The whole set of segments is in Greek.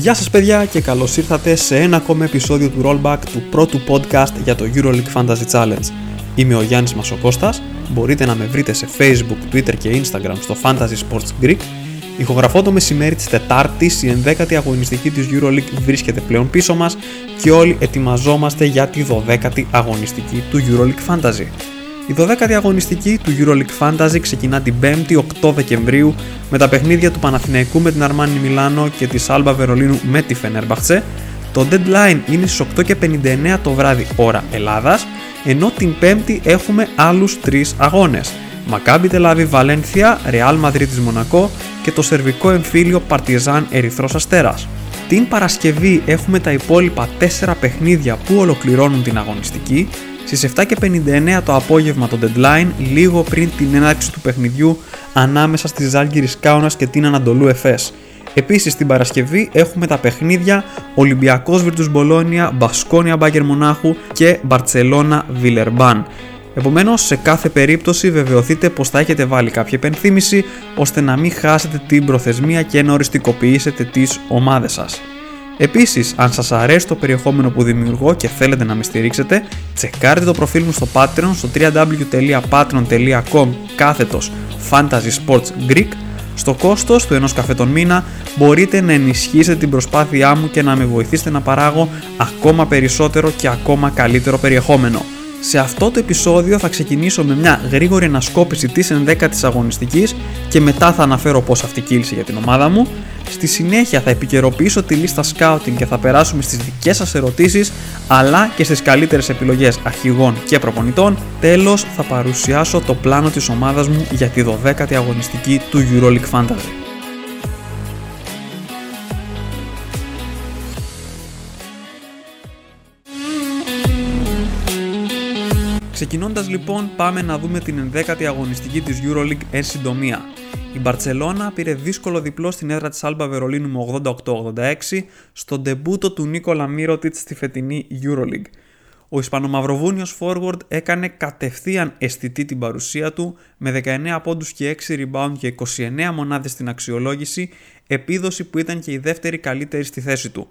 Γεια σας παιδιά και καλώς ήρθατε σε ένα ακόμα επεισόδιο του Rollback του πρώτου podcast για το EuroLeague Fantasy Challenge. Είμαι ο Γιάννης Μασοκώστας, μπορείτε να με βρείτε σε Facebook, Twitter και Instagram στο Fantasy Sports Greek. Ηχογραφώ το μεσημέρι της Τετάρτης, η 11η αγωνιστική της EuroLeague βρίσκεται πλέον πίσω μας και όλοι ετοιμαζόμαστε για τη 12η αγωνιστική του EuroLeague Fantasy. Η 12η αγωνιστική του EuroLeague Fantasy ξεκινά την 5η 8 Δεκεμβρίου με τα παιχνίδια του Παναθηναϊκού με την Αρμάνι Μιλάνο και της Άλμπα Βερολίνου με τη Φενέρμπαχτσε. Το deadline είναι στις 8.59 το βράδυ ώρα Ελλάδας, ενώ την 5η έχουμε άλλους 3 αγώνες. Μακάμπι Τελάβη Βαλένθια, Ρεάλ Μαδρίτης Μονακό και το σερβικό εμφύλιο Παρτιζάν Ερυθρός Αστέρας. Την Παρασκευή έχουμε τα υπόλοιπα 4 παιχνίδια που ολοκληρώνουν την αγωνιστική, στις 7.59 το απόγευμα το deadline, λίγο πριν την έναρξη του παιχνιδιού ανάμεσα στη Ζάλγκυρης Κάουνας και την Ανατολού Εφές. Επίσης την Παρασκευή έχουμε τα παιχνίδια Ολυμπιακός Βιρτους Μπολόνια, Μπασκόνια Μπάγκερ Μονάχου και Μπαρτσελώνα Βιλερμπάν. Επομένως, σε κάθε περίπτωση βεβαιωθείτε πως θα έχετε βάλει κάποια επενθύμηση ώστε να μην χάσετε την προθεσμία και να οριστικοποιήσετε τις ομάδες σας. Επίσης, αν σας αρέσει το περιεχόμενο που δημιουργώ και θέλετε να με στηρίξετε, τσεκάρτε το προφίλ μου στο Patreon στο www.patreon.com κάθετος Fantasy Sports Greek. Στο κόστος του ενός καφέ τον μήνα μπορείτε να ενισχύσετε την προσπάθειά μου και να με βοηθήσετε να παράγω ακόμα περισσότερο και ακόμα καλύτερο περιεχόμενο. Σε αυτό το επεισόδιο θα ξεκινήσω με μια γρήγορη ανασκόπηση της 11ης αγωνιστικής και μετά θα αναφέρω πώς αυτή κύλησε για την ομάδα μου. Στη συνέχεια θα επικαιροποιήσω τη λίστα scouting και θα περάσουμε στις δικές σας ερωτήσεις αλλά και στις καλύτερες επιλογές αρχηγών και προπονητών. Τέλος θα παρουσιάσω το πλάνο της ομάδας μου για τη 12η αγωνιστική του EuroLeague Fantasy. Ξεκινώντας λοιπόν πάμε να δούμε την 11η αγωνιστική της EuroLeague εν συντομία. Η Μπαρτσελώνα πήρε δύσκολο διπλό στην έδρα της Άλμπα Βερολίνου με 88-86 στο ντεμπούτο του Νίκολα Μύρωτιτ στη φετινή EuroLeague. Ο Ισπανομαυροβούνιος forward έκανε κατευθείαν αισθητή την παρουσία του με 19 πόντους και 6 rebound και 29 μονάδες στην αξιολόγηση, επίδοση που ήταν και η δεύτερη καλύτερη στη θέση του.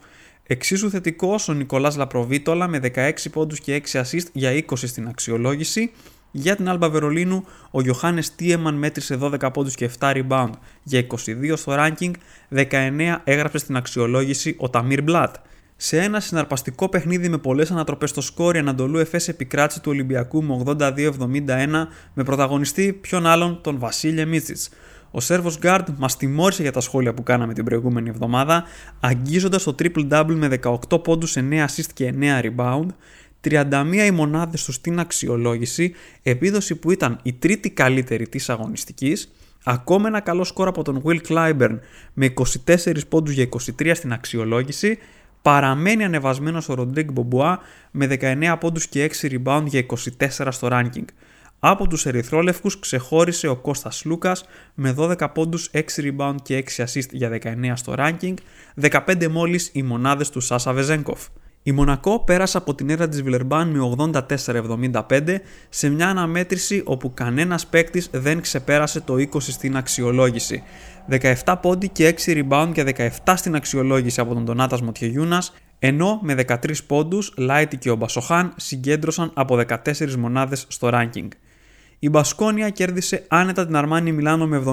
Εξίσου θετικός ο Νικολάς Λαπροβίτολα με 16 πόντους και 6 assist για 20 στην αξιολόγηση. Για την Άλμπα Βερολίνου, ο Γιωχάνες Τίεμαν μέτρησε 12 πόντους και 7 rebound για 22 στο ranking, 19 έγραψε στην αξιολόγηση ο Ταμίρ Μπλάτ. Σε ένα συναρπαστικό παιχνίδι με πολλές ανατροπές στο σκόρ, η Ανατολού Εφές επικράτησε του Ολυμπιακού με 82-71 με πρωταγωνιστή ποιον άλλον τον Βασίλια Μίτσιτς. Ο Σέρβος Γκάρντ μας τιμώρησε για τα σχόλια που κάναμε την προηγούμενη εβδομάδα, αγγίζοντας το triple-double με 18 πόντους, 9 assist και 9 rebound, 31 οι μονάδες τους στην αξιολόγηση, επίδοση που ήταν η τρίτη καλύτερη της αγωνιστικής, ακόμα ένα καλό σκορ από τον Will Clyburn με 24 πόντους για 23 στην αξιολόγηση, παραμένει ανεβασμένος ο Rodrigue Bobois με 19 πόντους και 6 rebound για 24 στο ranking. Από τους ερυθρόλευκους ξεχώρισε ο Κώστας Λούκας με 12 πόντους, 6 rebound και 6 assist για 19 στο ranking, 15 μόλις οι μονάδες του Σάσα Βεζέγκοφ. Η Μονακό πέρασε από την έδρα της Βιλερμπάν με 84-75 σε μια αναμέτρηση όπου κανένας παίκτης δεν ξεπέρασε το 20 στην αξιολόγηση. 17 πόντι και 6 rebound και 17 στην αξιολόγηση από τον Τονάτας Μοτιεγιούνας, ενώ με 13 πόντους Λάιτι και ο Μπασοχάν συγκέντρωσαν από 14 μονάδες στο ranking. Η Μπασκόνια κέρδισε άνετα την Αρμάνι Μιλάνο με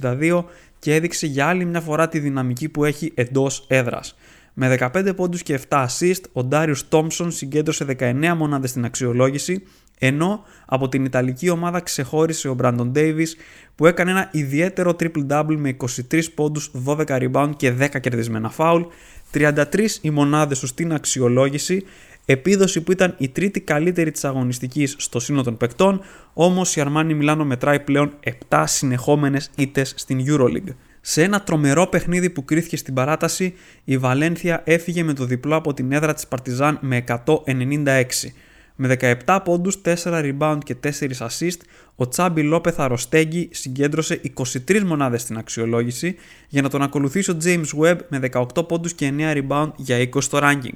78-62 και έδειξε για άλλη μια φορά τη δυναμική που έχει εντός έδρας. Με 15 πόντους και 7 assist, ο Ντάριος Τόμψον συγκέντρωσε 19 μονάδες στην αξιολόγηση, ενώ από την Ιταλική ομάδα ξεχώρισε ο Μπράντον Davis που έκανε ένα ιδιαίτερο triple-double με 23 πόντους, 12 rebound και 10 κερδισμένα foul, 33 οι μονάδες τους στην αξιολόγηση, επίδοση που ήταν η τρίτη καλύτερη της αγωνιστικής στο σύνολο των παικτών, όμως η Αρμάνι Μιλάνο μετράει πλέον 7 συνεχόμενες ήττες στην Euroleague. Σε ένα τρομερό παιχνίδι που κρίθηκε στην παράταση, η Βαλένθια έφυγε με το διπλό από την έδρα της Παρτιζάν με 196. Με 17 πόντους, 4 rebound και 4 assist, ο Τσάμπι Λόπεθ Αροστέγγι συγκέντρωσε 23 μονάδες στην αξιολόγηση για να τον ακολουθήσει ο James Webb με 18 πόντους και 9 rebound για 20 στο ranking.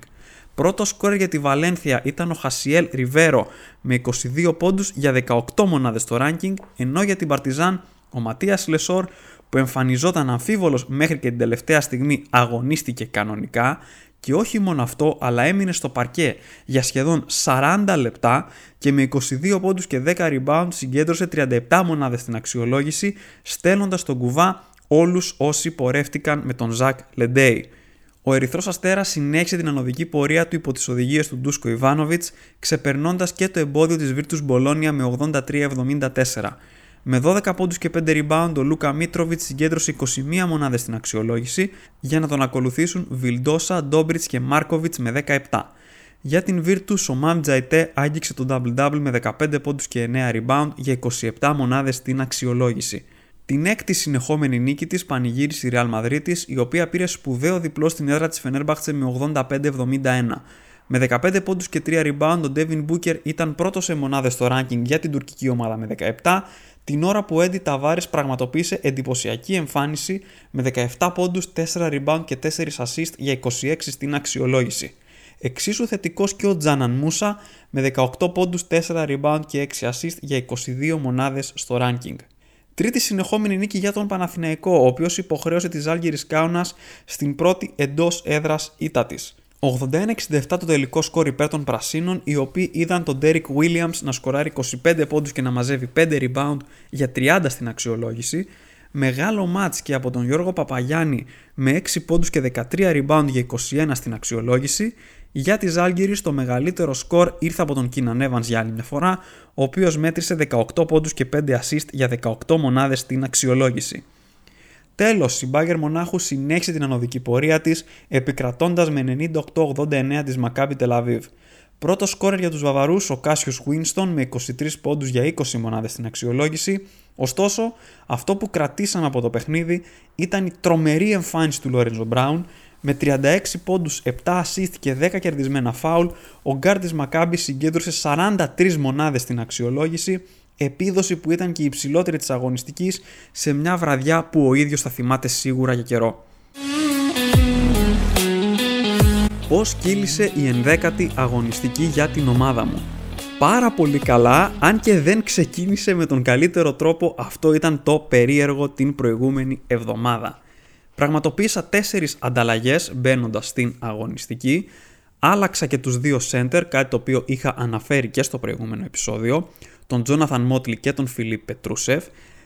Πρώτο σκόρ για τη Βαλένθια ήταν ο Χασιέλ Ριβέρο με 22 πόντους για 18 μονάδες στο ranking, ενώ για την Παρτιζάν ο Ματίας Λεσόρ που εμφανιζόταν αμφίβολος μέχρι και την τελευταία στιγμή αγωνίστηκε κανονικά και όχι μόνο αυτό, αλλά έμεινε στο παρκέ για σχεδόν 40 λεπτά και με 22 πόντους και 10 rebound συγκέντρωσε 37 μονάδες στην αξιολόγηση, στέλνοντας τον κουβά όλους όσοι πορεύτηκαν με τον Ζακ Λεντέι. Ο Ερυθρός Αστέρας συνέχισε την ανωδική πορεία του υπό τις οδηγίες του Ντούσκο Ιβάνοβιτς, ξεπερνώντας και το εμπόδιο της Virtus Μπολόνια με 83-74. Με 12 πόντους και 5 rebound, ο Λούκα Μίτροβιτς συγκέντρωσε 21 μονάδες στην αξιολόγηση για να τον ακολουθήσουν Βιλντόσα, Ντόμπριτς και Μάρκοβιτς με 17. Για την Virtus, ο Μαμ Τζαϊτέ άγγιξε το double-double με 15 πόντους και 9 rebound για 27 μονάδες στην αξιολόγηση. Την έκτη συνεχόμενη νίκη της πανηγύρισε η Real Madrid, η οποία πήρε σπουδαίο διπλό στην έδρα της Φενέρμπαχτσε με 85-71. Με 15 πόντους και 3 rebound, ο Devin Booker ήταν πρώτος σε μονάδες στο ranking για την τουρκική ομάδα με 17, την ώρα που ο Eddie Tavares πραγματοποίησε εντυπωσιακή εμφάνιση με 17 πόντους, 4 rebound και 4 assist για 26 στην αξιολόγηση. Εξίσου θετικός και ο Τζάναν Μούσα με 18 πόντους, 4 rebound και 6 assist για 22 μονάδες στο ranking. Τρίτη συνεχόμενη νίκη για τον Παναθηναϊκό, ο οποίος υποχρέωσε τη Ζάλγκη Κάουνας στην πρώτη εντός έδρας ήττα της. 81-67 το τελικό σκορ υπέρ των Πρασίνων, οι οποίοι είδαν τον Derek Williams να σκοράρει 25 πόντους και να μαζεύει 5 rebound για 30 στην αξιολόγηση. Μεγάλο μάτς και από τον Γιώργο Παπαγιάννη με 6 πόντους και 13 rebound για 21 στην αξιολόγηση. Για τη Ζάλγκυρη το μεγαλύτερο σκορ ήρθε από τον Κίναν Evans για άλλη μια φορά, ο οποίος μέτρησε 18 πόντους και 5 assist για 18 μονάδες στην αξιολόγηση. Τέλος, η Μπάγκερ Μονάχου συνέχισε την ανωδική πορεία της, επικρατώντας με 98-89 της Μακάμπι Τελαβίβ. Πρώτο σκόρερ για τους Βαβαρούς ο Κάσιος Βίνστον με 23 πόντους για 20 μονάδες στην αξιολόγηση. Ωστόσο, αυτό που κρατήσαμε από το παιχνίδι ήταν η τρομερή εμφάνιση του Λόρεντζο Μπράουν. Με 36 πόντους, 7 assist και 10 κερδισμένα φάουλ, ο γκάρ της Μακάμπι συγκέντρωσε 43 μονάδες στην αξιολόγηση επίδοση που ήταν και η υψηλότερη της αγωνιστικής σε μια βραδιά που ο ίδιος θα θυμάται σίγουρα για καιρό. Πώς κύλησε η ενδέκατη αγωνιστική για την ομάδα μου; Πάρα πολύ καλά, αν και δεν ξεκίνησε με τον καλύτερο τρόπο, αυτό ήταν το περίεργο την προηγούμενη εβδομάδα. Πραγματοποίησα τέσσερις ανταλλαγές μπαίνοντας στην αγωνιστική, άλλαξα και τους δύο center, κάτι το οποίο είχα αναφέρει και στο προηγούμενο επεισόδιο, τον Τζόναθαν Μότλι και τον Φιλίπ Πετρούσεφ,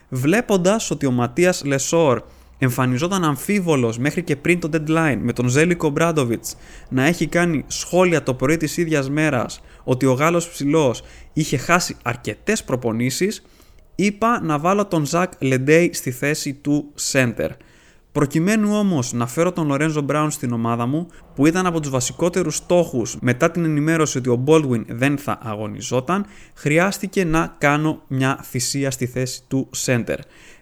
βλέποντας ότι ο Ματίας Λεσόρ εμφανιζόταν αμφίβολος μέχρι και πριν το deadline με τον Ζέλικο Μπράντοβιτ να έχει κάνει σχόλια το πρωί της ίδιας μέρας ότι ο Γάλλος ψηλός είχε χάσει αρκετές προπονήσεις, είπα να βάλω τον Ζακ Λεντέι στη θέση του center. Προκειμένου όμως να φέρω τον Λορένζο Μπράουν στην ομάδα μου, που ήταν από τους βασικότερους στόχους μετά την ενημέρωση ότι ο Baldwin δεν θα αγωνιζόταν, χρειάστηκε να κάνω μια θυσία στη θέση του center.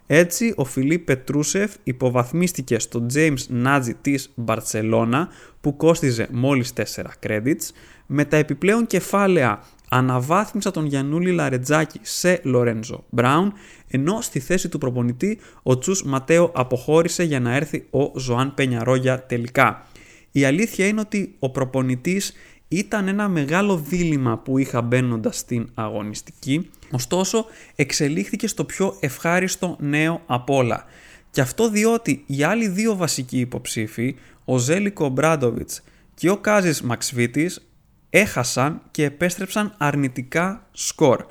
Έτσι, ο Φιλίπ Πετρούσεφ υποβαθμίστηκε στο James Νάτζι της Μπαρτσελώνα που κόστιζε μόλις 4 credits, με τα επιπλέον κεφάλαια αναβάθμισα τον Γιαννούλη Λαρετζάκη σε Λορέντζο Μπράουν, ενώ στη θέση του προπονητή ο Τσούς Ματέο αποχώρησε για να έρθει ο Ζωάν Πενιαρόγια τελικά. Η αλήθεια είναι ότι ο προπονητής ήταν ένα μεγάλο δίλημα που είχα μπαίνοντας στην αγωνιστική, ωστόσο εξελίχθηκε στο πιο ευχάριστο νέο απ' όλα. Και αυτό διότι οι άλλοι δύο βασικοί υποψήφοι, ο Ζέλικο Μπράντοβιτς και ο Κάζης Μαξβίτης, έχασαν και επέστρεψαν αρνητικά σκορ.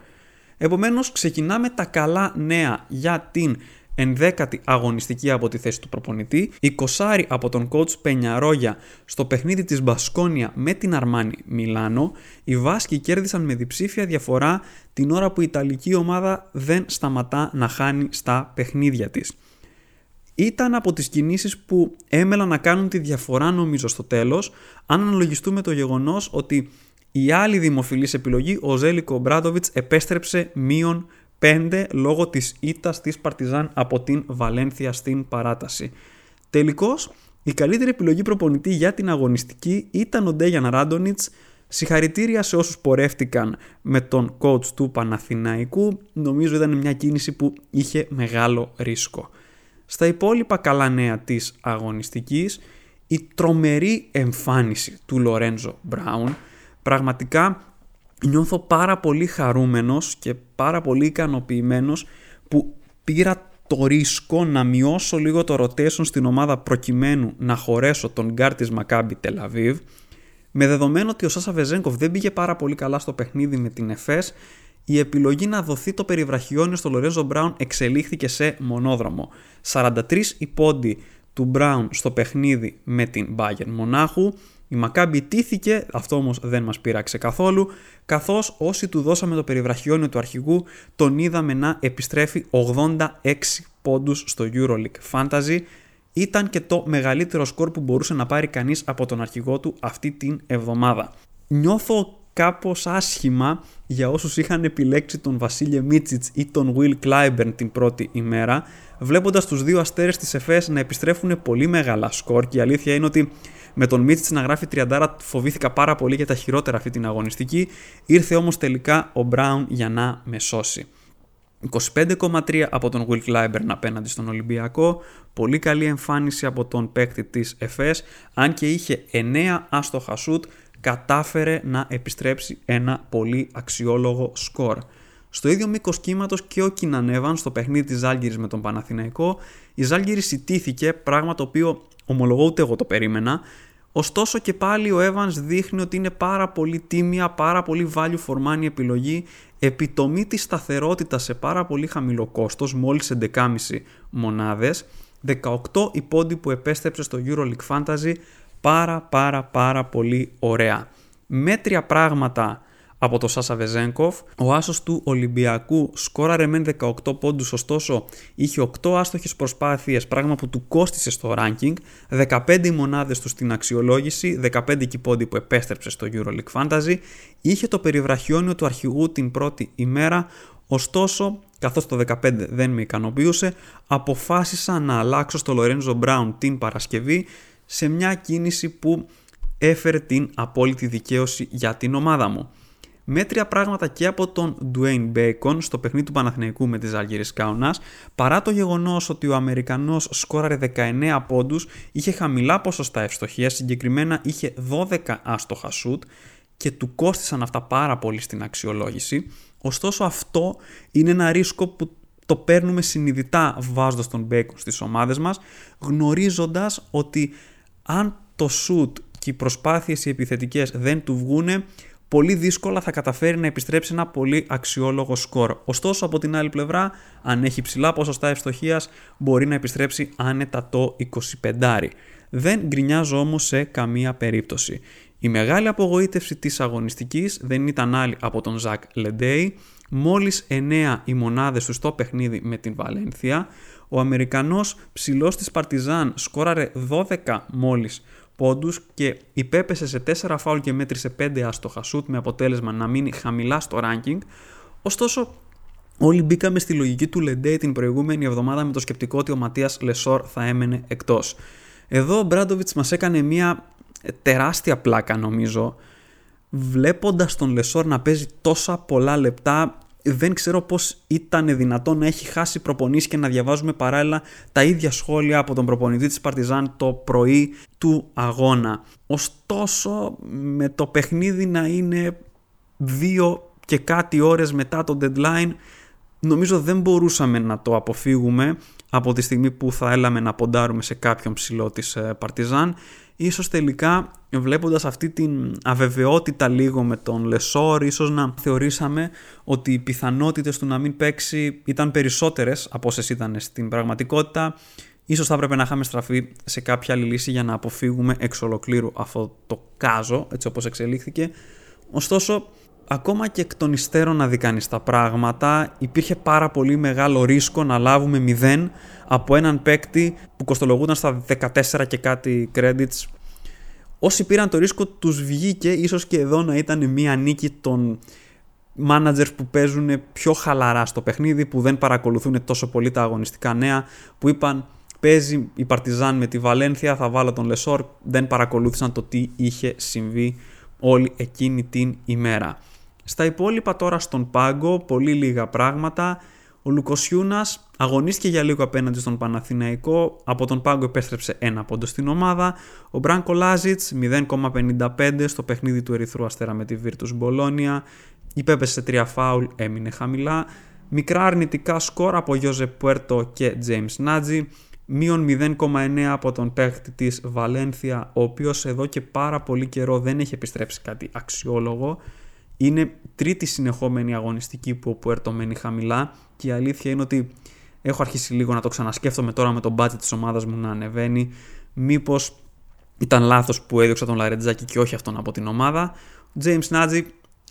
Επομένως ξεκινάμε τα καλά νέα για την ενδέκατη αγωνιστική από τη θέση του προπονητή, η κοσάρι από τον coach Πενιαρόγια στο παιχνίδι της Μπασκόνια με την Αρμάνι Μιλάνο, οι Βάσκοι κέρδισαν με διψήφια διαφορά την ώρα που η Ιταλική ομάδα δεν σταματά να χάνει στα παιχνίδια της. Ήταν από τις κινήσεις που έμελαν να κάνουν τη διαφορά νομίζω στο τέλος, αν αναλογιστούμε το γεγονός ότι η άλλη δημοφιλής επιλογή, ο Ζέλικο Μπράντοβιτς, επέστρεψε μείον 5 λόγω της ήττας της Παρτιζάν από την Βαλένθια στην παράταση. Τελικώς, η καλύτερη επιλογή προπονητή για την αγωνιστική ήταν ο Ντέγιαν Ράντονιτς. Συγχαρητήρια σε όσους πορεύτηκαν με τον coach του Παναθηναϊκού. Νομίζω ήταν μια κίνηση που είχε μεγάλο ρίσκο. Στα υπόλοιπα καλά νέα της αγωνιστικής, η τρομερή εμφάνιση του Λορέντζο Μπράουν. Πραγματικά νιώθω πάρα πολύ χαρούμενος και πάρα πολύ ικανοποιημένος που πήρα το ρίσκο να μειώσω λίγο το rotation στην ομάδα προκειμένου να χωρέσω τον γκάρ της Μακάμπι Τελ Αβίβ με δεδομένο ότι ο Σάσα Βεζέγκοφ δεν πήγε πάρα πολύ καλά στο παιχνίδι με την ΕΦΕΣ η επιλογή να δοθεί το περιβραχιόνιο στο Λορέζο Μπράουν εξελίχθηκε σε μονόδρομο. 43 υπόντι του Μπράουν στο παιχνίδι με την Bayern Μονάχου. Η Μακάμπη τήθηκε, αυτό όμως δεν μας πείραξε καθόλου, καθώς όσοι του δώσαμε το περιβραχιόνιο του αρχηγού τον είδαμε να επιστρέφει 86 πόντους στο EuroLeague Fantasy. Ήταν και το μεγαλύτερο σκορ που μπορούσε να πάρει κανείς από τον αρχηγό του αυτή την εβδομάδα. Νιώθω κάπως άσχημα για όσους είχαν επιλέξει τον Βασίλε Μίτσιτς ή τον Will Clyburn την πρώτη ημέρα, βλέποντας τους δύο αστέρες της ΕΦΕΣ να επιστρέφουν πολύ μεγάλα σκορ. Και η αλήθεια είναι ότι με τον Μίτσιτς να γράφει 30 φοβήθηκα πάρα πολύ για τα χειρότερα αυτή την αγωνιστική, ήρθε όμως τελικά ο Μπράουν για να με σώσει. 25,3 από τον Will Clyburn απέναντι στον Ολυμπιακό, πολύ καλή εμφάνιση από τον παίκτη της ΕΦΕΣ, αν και είχε 9 άστοχα σουτ, κατάφερε να επιστρέψει ένα πολύ αξιόλογο σκορ. Στο ίδιο μήκος κύματος και ο Κινανέβαν στο παιχνίδι της Ζάλγκηρη με τον Παναθηναϊκό. Η Ζάλγκηρη ιτήθηκε, πράγμα το οποίο ομολογώ ούτε εγώ το περίμενα. Ωστόσο και πάλι ο Evans δείχνει ότι είναι πάρα πολύ τίμια, πάρα πολύ value for money επιλογή, επιτομή της σταθερότητας σε πάρα πολύ χαμηλό κόστος, μόλις 11,5 μονάδες, 18 η πόντι που επέστρεψε στο EuroLeague Fantasy, πάρα πάρα πάρα πολύ ωραία. Μέτρια πράγματα από το Σάσα Βεζέγκοφ. Ο άσος του Ολυμπιακού σκόραρε μεν 18 πόντους, ωστόσο είχε 8 άστοχες προσπάθειες, πράγμα που του κόστισε στο ranking, 15 μονάδες του στην αξιολόγηση, 15 και πόντι που επέστρεψε στο EuroLeague Fantasy, είχε το περιβραχιόνιο του αρχηγού την πρώτη ημέρα, ωστόσο καθώς το 15 δεν με ικανοποιούσε, αποφάσισα να αλλάξω στο Lorenzo Brown την Παρασκευή σε μια κίνηση που έφερε την απόλυτη δικαίωση για την ομάδα μου. Μέτρια πράγματα και από τον Dwayne Bacon στο παιχνίδι του Παναθηναϊκού με τη Ζάλγιρης Κάουνας, παρά το γεγονός ότι ο Αμερικανός σκόραρε 19 πόντους, είχε χαμηλά ποσοστά ευστοχίας, συγκεκριμένα είχε 12 άστοχα σουτ και του κόστησαν αυτά πάρα πολύ στην αξιολόγηση. Ωστόσο αυτό είναι ένα ρίσκο που το παίρνουμε συνειδητά βάζοντας τον Bacon στις ομάδες μας, γνωρίζοντας ότι αν το shoot και οι προσπάθειες οι επιθετικές δεν του βγούνε, πολύ δύσκολα θα καταφέρει να επιστρέψει ένα πολύ αξιόλογο σκορ. Ωστόσο, από την άλλη πλευρά, αν έχει ψηλά ποσοστά ευστοχίας, μπορεί να επιστρέψει άνετα το 25. Δεν γκρινιάζω όμως σε καμία περίπτωση. Η μεγάλη απογοήτευση της αγωνιστικής δεν ήταν άλλη από τον Ζακ Λεντέι. Μόλις 9 οι μονάδες του στο παιχνίδι με την Βαλένθια. Ο Αμερικανός ψηλός της Παρτιζάν σκόραρε 12 μόλις πόντους και υπέπεσε σε 4 φάουλ και μέτρησε 5 άστοχα σουτ με αποτέλεσμα να μείνει χαμηλά στο ranking. Ωστόσο, όλοι μπήκαμε στη λογική του Λεντέι την προηγούμενη εβδομάδα με το σκεπτικό ότι ο Ματίας Λεσόρ θα έμενε εκτός. Εδώ ο Μπράντοβιτς μας έκανε μια τεράστια πλάκα νομίζω βλέποντας τον Λεσόρ να παίζει τόσα πολλά λεπτά δεν ξέρω πώς ήταν δυνατόν να έχει χάσει προπονήσεις και να διαβάζουμε παράλληλα τα ίδια σχόλια από τον προπονητή της Παρτιζάν το πρωί του αγώνα. Ωστόσο με το παιχνίδι να είναι δύο και κάτι ώρες μετά το deadline νομίζω δεν μπορούσαμε να το αποφύγουμε από τη στιγμή που θα έλαμε να ποντάρουμε σε κάποιον ψηλό της ε, Παρτιζάν ίσως τελικά βλέποντας αυτή την αβεβαιότητα λίγο με τον Λεσόρ ίσως να θεωρήσαμε ότι οι πιθανότητες του να μην παίξει ήταν περισσότερες από όσες ήταν στην πραγματικότητα Ίσως θα έπρεπε να είχαμε στραφεί σε κάποια άλλη λύση για να αποφύγουμε εξ ολοκλήρου αυτό το κάζο, έτσι όπως εξελίχθηκε. Ωστόσο, ακόμα και εκ των υστέρων να δει κανείς τα πράγματα, υπήρχε πάρα πολύ μεγάλο ρίσκο να λάβουμε 0 από έναν παίκτη που κοστολογούνταν στα 14 και κάτι credits. Όσοι πήραν το ρίσκο τους βγήκε ίσως και εδώ να ήταν μια νίκη των managers που παίζουν πιο χαλαρά στο παιχνίδι, που δεν παρακολουθούν τόσο πολύ τα αγωνιστικά νέα, που είπαν παίζει η Παρτιζάν με τη Βαλένθια, θα βάλω τον Λεσόρ, δεν παρακολούθησαν το τι είχε συμβεί όλη εκείνη την ημέρα. Στα υπόλοιπα τώρα στον πάγκο, πολύ λίγα πράγματα. Ο Λουκοσιούνας αγωνίστηκε για λίγο απέναντι στον Παναθηναϊκό. Από τον πάγκο επέστρεψε ένα πόντο στην ομάδα. Ο Μπράνκο Λάζιτς 0,55 στο παιχνίδι του Ερυθρού Αστέρα με τη Virtus Μπολόνια. Υπέπεσε σε τρία φάουλ, έμεινε χαμηλά. Μικρά αρνητικά σκορ από Γιώζε Πουέρτο και James Νάτζι. Μείον 0,9 από τον παίχτη της Βαλένθια, ο οποίος εδώ και πάρα πολύ καιρό δεν έχει επιστρέψει κάτι αξιόλογο. Είναι τρίτη συνεχόμενη αγωνιστική που ο Πουέρτο μένει χαμηλά και η αλήθεια είναι ότι έχω αρχίσει λίγο να το ξανασκέφτομαι τώρα με τον budget της ομάδας μου να ανεβαίνει. Μήπως ήταν λάθος που έδιωξα τον Λαρετζάκη και όχι αυτόν από την ομάδα. Ο James Νάτζι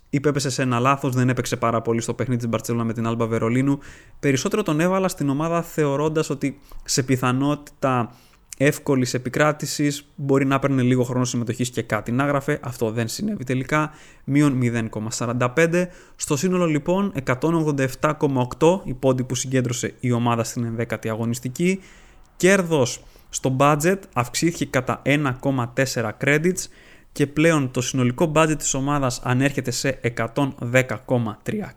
υπέπεσε σε ένα λάθος, δεν έπαιξε πάρα πολύ στο παιχνίδι της Μπαρσελόνα με την Άλμπα Βερολίνου. Περισσότερο τον έβαλα στην ομάδα θεωρώντας ότι σε πιθανότητα εύκολης επικράτησης μπορεί να παίρνει λίγο χρόνο συμμετοχής και κάτι να γράφε. Αυτό δεν συνέβη τελικά. Μείον 0,45. Στο σύνολο λοιπόν 187,8 η πόντι που συγκέντρωσε η ομάδα στην 11η αγωνιστική. Κέρδος στο budget αυξήθηκε κατά 1,4 credits και πλέον το συνολικό budget της ομάδας ανέρχεται σε 110,3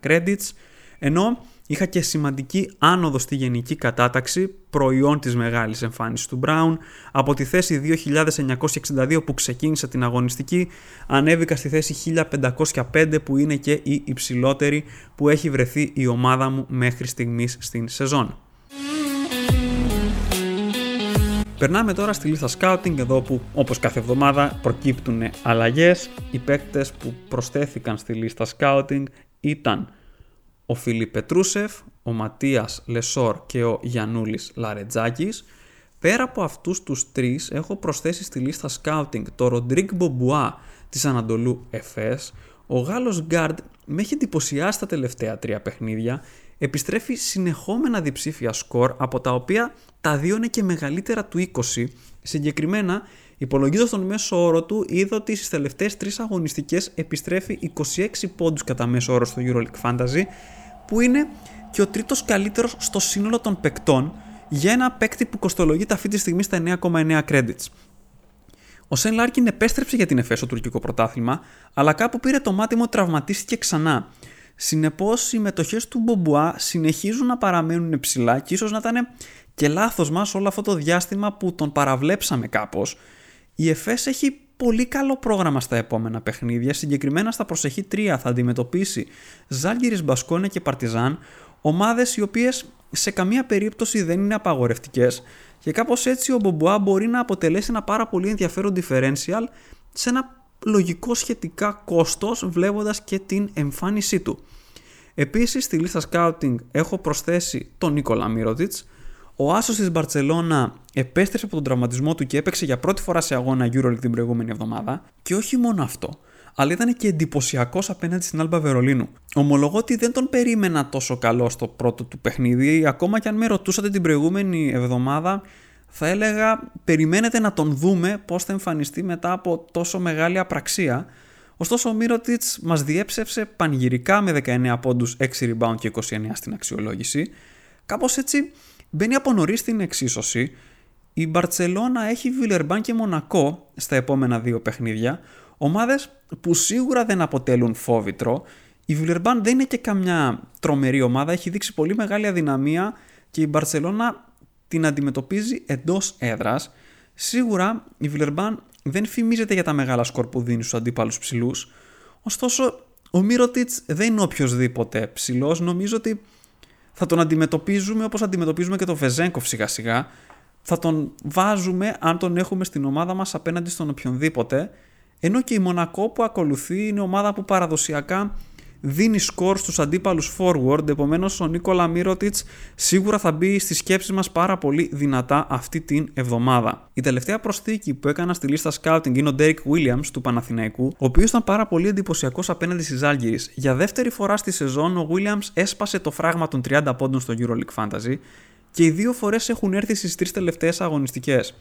credits ενώ είχα και σημαντική άνοδο στη γενική κατάταξη προϊόν της μεγάλης εμφάνισης του Brown από τη θέση 2.962 που ξεκίνησε την αγωνιστική ανέβηκα στη θέση 1.505 που είναι και η υψηλότερη που έχει βρεθεί η ομάδα μου μέχρι στιγμής στην σεζόν. Περνάμε τώρα στη λίστα scouting εδώ που όπως κάθε εβδομάδα προκύπτουν αλλαγές. Οι παίκτες που προσθέθηκαν στη λίστα scouting ήταν ο Φίλιπ Πετρούσεφ, ο Ματίας Λεσόρ και ο Γιαννούλης Λαρετζάκης. Πέρα από αυτούς τους τρεις έχω προσθέσει στη λίστα scouting το Ροντρίγκ Μπομπουά της Ανατολού Εφές. Ο Γάλλος Γκάρντ με έχει εντυπωσιάσει τα τελευταία τρία παιχνίδια επιστρέφει συνεχόμενα διψήφια σκορ από τα οποία τα δύο είναι και μεγαλύτερα του 20. Συγκεκριμένα, υπολογίζοντα τον μέσο όρο του, είδα ότι στις τελευταίες τρεις αγωνιστικές επιστρέφει 26 πόντους κατά μέσο όρο στο EuroLeague Fantasy, που είναι και ο τρίτος καλύτερος στο σύνολο των παικτών για ένα παίκτη που κοστολογείται αυτή τη στιγμή στα 9,9 credits. Ο Σέιν Λάρκιν επέστρεψε για την Εφές στο τουρκικό πρωτάθλημα, αλλά κάπου πήρε το μάτι μου τραυματίστηκε ξανά. Συνεπώς, οι μετοχές του Μπομπουά συνεχίζουν να παραμένουν ψηλά και ίσως να ήταν και λάθος μας όλο αυτό το διάστημα που τον παραβλέψαμε κάπως. Η Εφές έχει πολύ καλό πρόγραμμα στα επόμενα παιχνίδια. Συγκεκριμένα στα προσεχή τρία θα αντιμετωπίσει Ζαλγκίρις, Μπασκόνια και Παρτιζάν, ομάδες οι οποίες σε καμία περίπτωση δεν είναι απαγορευτικές και κάπως έτσι ο Μπομπουά μπορεί να αποτελέσει ένα πάρα πολύ ενδιαφέρον differential σε ένα λογικό σχετικά κόστος βλέποντας και την εμφάνισή του. Επίσης στη λίστα scouting έχω προσθέσει τον Νίκολα Μύρωτιτς. Ο Άσος της Μπαρτσελώνα επέστρεψε από τον τραυματισμό του και έπαιξε για πρώτη φορά σε αγώνα EuroLeague την προηγούμενη εβδομάδα. Και όχι μόνο αυτό, αλλά ήταν και εντυπωσιακός απέναντι στην Άλμπα Βερολίνου. Ομολογώ ότι δεν τον περίμενα τόσο καλό στο πρώτο του παιχνίδι, ακόμα και αν με ρωτούσατε την προηγούμενη εβδομάδα θα έλεγα περιμένετε να τον δούμε πώς θα εμφανιστεί μετά από τόσο μεγάλη απραξία. Ωστόσο ο Μύρωτιτς μας διέψευσε πανηγυρικά με 19 πόντους, 6 rebound και 29 στην αξιολόγηση. Κάπως έτσι μπαίνει από νωρίς στην εξίσωση. Η Μπαρτσελώνα έχει Βιλερμπάν και Μονακό στα επόμενα δύο παιχνίδια, ομάδες που σίγουρα δεν αποτελούν φόβητρο. Η Βιλερμπάν δεν είναι και καμιά τρομερή ομάδα, έχει δείξει πολύ μεγάλη αδυναμία και η Μπαρτσελώνα την αντιμετωπίζει εντός έδρας. Σίγουρα η Βιλερμπάν δεν φημίζεται για τα μεγάλα σκορ που δίνει στους αντίπαλους ψηλούς. Ωστόσο, ο Μύρωτιτς δεν είναι οποιοδήποτε ψηλός. Νομίζω ότι θα τον αντιμετωπίζουμε όπως αντιμετωπίζουμε και τον Βεζέγκοφ σιγά σιγά. Θα τον βάζουμε αν τον έχουμε στην ομάδα μας απέναντι στον οποιονδήποτε. Ενώ και η Μονακό που ακολουθεί είναι ομάδα που παραδοσιακά δίνει σκορ στους αντίπαλους forward, επομένως ο Νίκολα Μύρωτιτς σίγουρα θα μπει στις σκέψεις μας πάρα πολύ δυνατά αυτή την εβδομάδα. Η τελευταία προσθήκη που έκανα στη λίστα scouting είναι ο Derek Williams του Παναθηναϊκού, ο οποίος ήταν πάρα πολύ εντυπωσιακός απέναντι στις Ζάλγκυρης. Για δεύτερη φορά στη σεζόν ο Williams έσπασε το φράγμα των 30 πόντων στο EuroLeague Fantasy και οι δύο φορές έχουν έρθει στις τρεις τελευταίες αγωνιστικές.